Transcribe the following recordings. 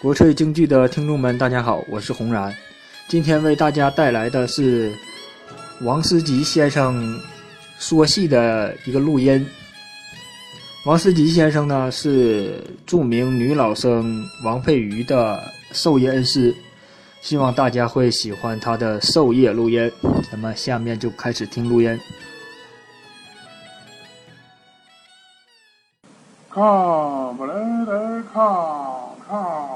国粹京剧的听众们，大家好，我是红然。今天为大家带来的是王思吉先生说戏的一个录音。王思吉先生呢是著名女老生王佩瑜的授业恩师，希望大家会喜欢他的授业录音。咱们下面就开始听录音。看不来来看看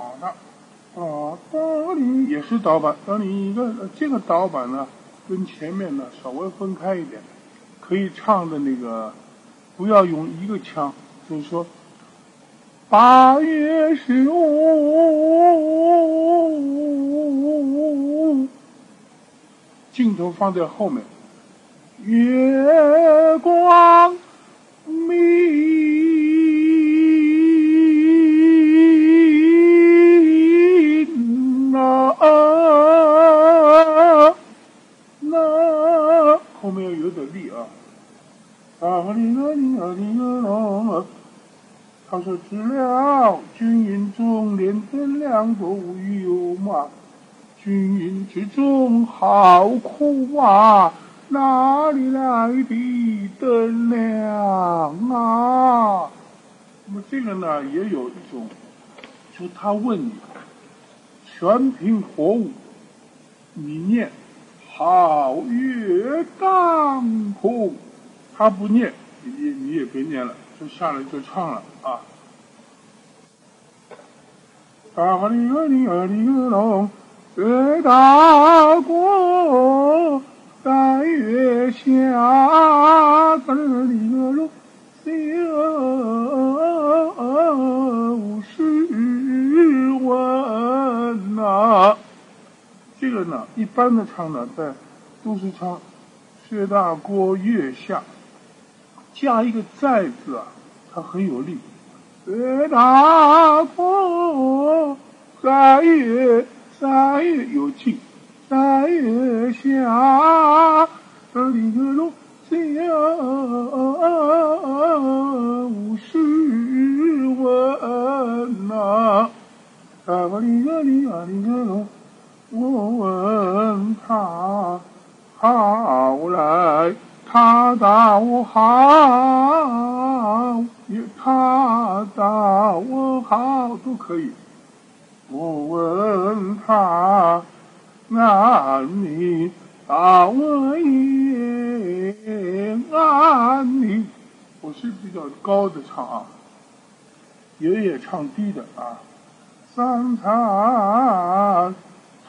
啊，当你也是刀板，当你一个这个刀板呢，跟前面呢稍微分开一点，可以唱的那个，不要用一个腔，就是说，八月十五，镜头放在后面，月光明。好苦啊，哪里来的灯亮啊？”那么这个呢，也有一种，就他问你，全凭火舞，你念好月当空，他不念。你你也别念了，就下来就唱了啊！大里个里个里个龙，月大过大月下，个里个龙，五十万呐！这个呢，一般的唱呢，在都是唱薛大过月下。加一个在字啊，它很有力。月大过，三月三月有劲，三月下，这里个龙下五十文呐，啊个里个里啊里个龙，我问他好来。他打我好，他打我好都可以。我问他，那你打我也安你？我是比较高的唱啊，爷爷唱低的啊。三餐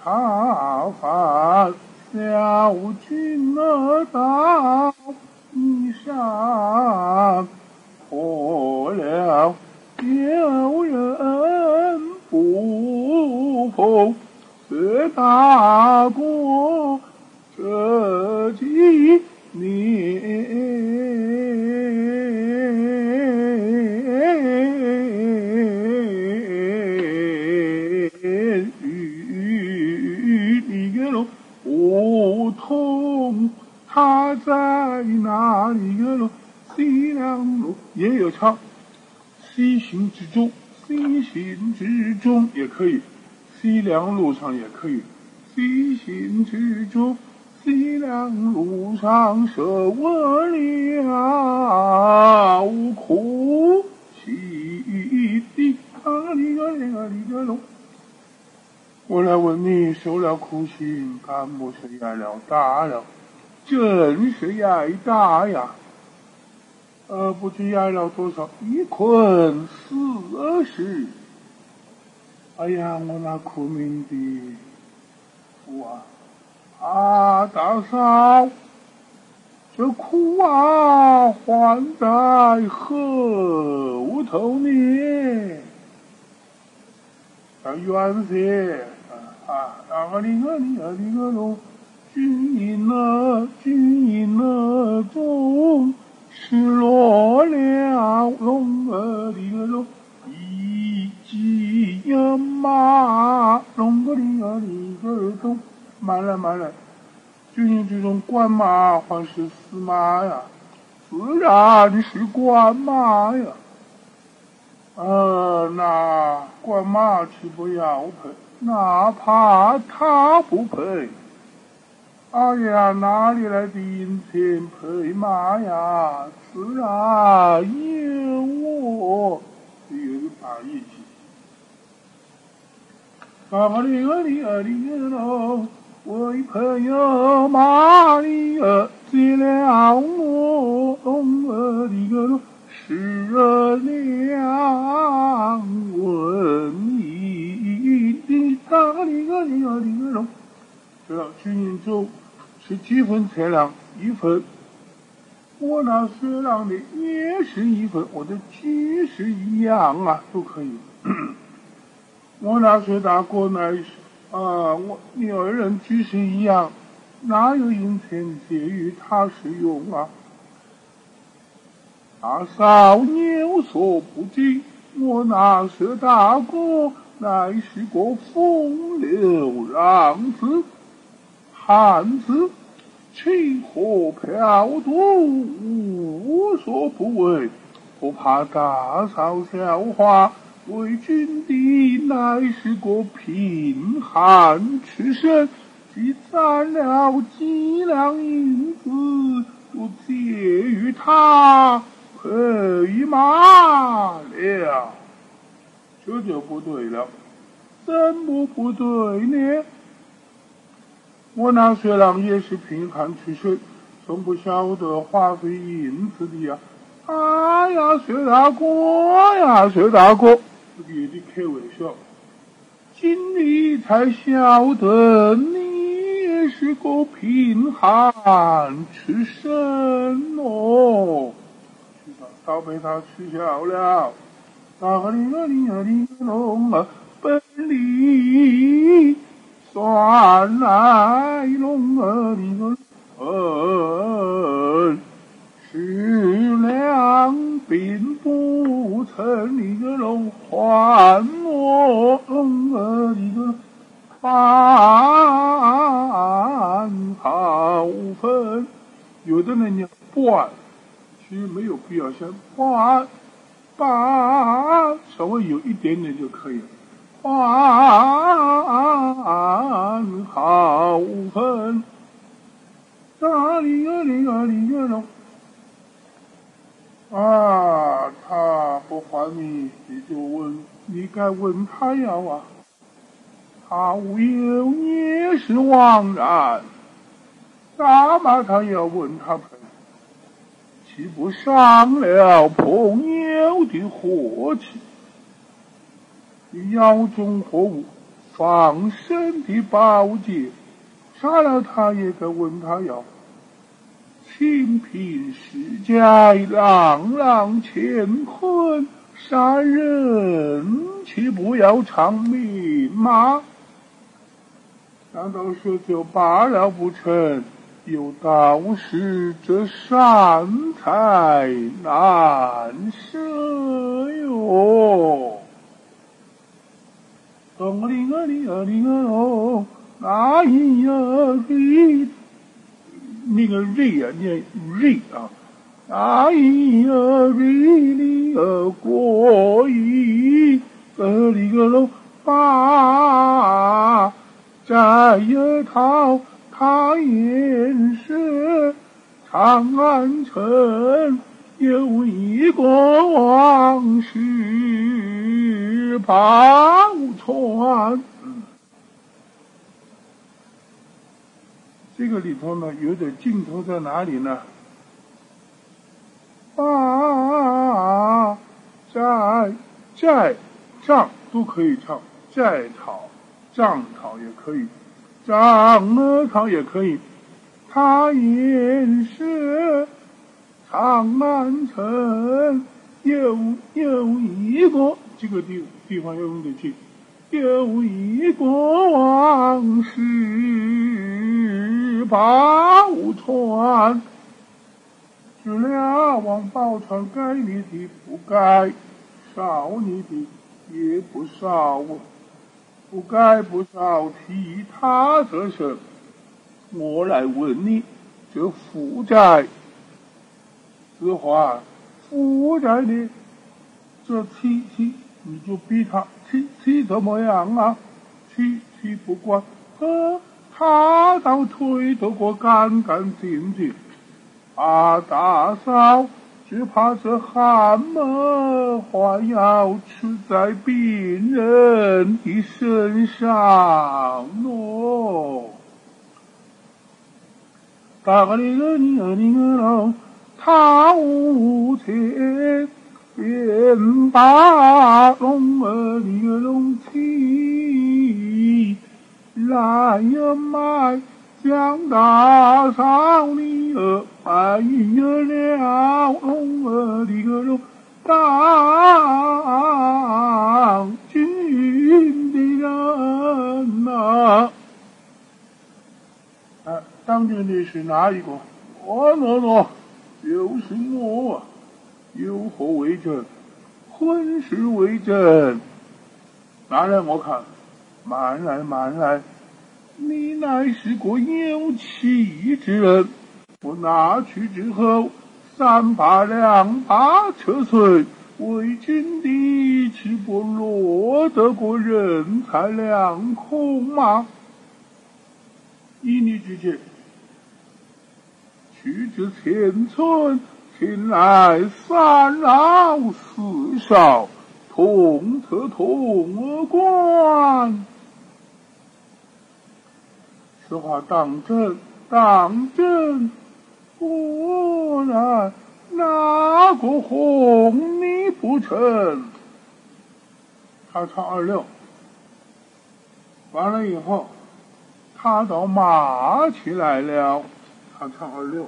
茶饭。小军儿到衣裳破了，有人不服，这大过何其年。他在哪里个西凉路也有唱，西行之中，西行之中也可以，西凉路上也可以，西行之中，西凉路上舍我了苦泣的啊里个里个里个龙。我来问你，受了苦心，干不是挨了打了？真是挨打呀！呃，不知挨了多少，一捆四十。哎呀，我那苦命的父啊！啊，大嫂，这苦啊，还在后头呢。啊，冤些啊！啊个哩个哩个哩个喽！军营啊，军营啊中失落了龙儿的个龙，一骑呀马，龙个里个里个中，慢了慢了，军营之中官马还是死马呀？自然是官马呀！呃，那管马去不要赔，哪怕他不赔。哎呀，哪里来的银钱赔马呀？自然有我，有大义气。啊哩啊哩啊哩喽，为朋友马里儿结了我，啊哩个喽。是良问你的大哩个哩个哩个喽。知道军营中是几分钱粮？一分。我那水郎的也是一分，我的举是一样啊，都可以。我那水大哥那是啊，我你二人举是一样，哪有银钱借与他使用啊？大嫂有所不知，我那佘大哥乃是个风流浪子，汉子，吃喝嫖赌无所不为，不怕大嫂笑话。为君的乃是个贫寒出身，积攒了几两银子，都借与他。哎妈了，这就不对了，怎么不对呢？我那水郎也是贫寒出身，从不晓得花费银子的呀。哎呀，薛大哥呀，薛大哥，别的开玩笑，今日才晓得你也是个贫寒出身哦。早被他取笑了。哪里个里个里个龙啊，本领算来龙啊里个嗯，是两并不成里个龙还我龙啊里个半好分，有的人讲半。其实没有必要先八八，稍微有一点点就可以了。半好分，哪里呀里呀里呀喽？啊，他不还你，你就问，你该问他呀啊。他无忧也是枉然，干嘛他要问他赔？岂不伤了朋友的和气？腰中何物？放生的宝剑，杀了他也该问他要。清贫世家，朗朗乾坤，杀人岂不要偿命吗？难道说就罢了不成？有道是：这善财难舍哟。咚铃啊铃啊铃啊哦，那咿呀哩，那个瑞啊念瑞啊，那咿呀瑞哩啊过一个里个喽，把摘一桃。他也是长安城有一个王氏宝船，这个里头呢，有点镜头在哪里呢？啊，在在帐都可以唱，在讨帐讨也可以。张乐堂也可以，他也是长安城有有一个这个地地方要用得起，有一个王氏宝船，知了王宝钏该你的不该，少你的也不少。不该不少替他这事，我来问你，这负债，此话负债的这气气，你就逼他气气怎么样啊？气气不管，呃，他倒推得过干干净净。啊，大嫂，只怕这汗嘛，还要吃在病人的身上喏。大个哩个哩个哩个喽，他无钱。便把龙儿的龙起来呀买，将大嫂你儿买了龙儿的个龙当军的人呐！哎，当军的是哪一个？哦，喏喏，就是我。有何为证？婚事为证。慢来，我看，慢来，慢来。你乃是个有气之人，我拿去之后，三把两把车碎，为君的岂不落得个人财两空吗？以你之见，去至前村。请来三老四少，同策同观。此话当真？当真？果然，哪个哄你不成？他唱二六，完了以后，他倒骂起来了。他唱二六。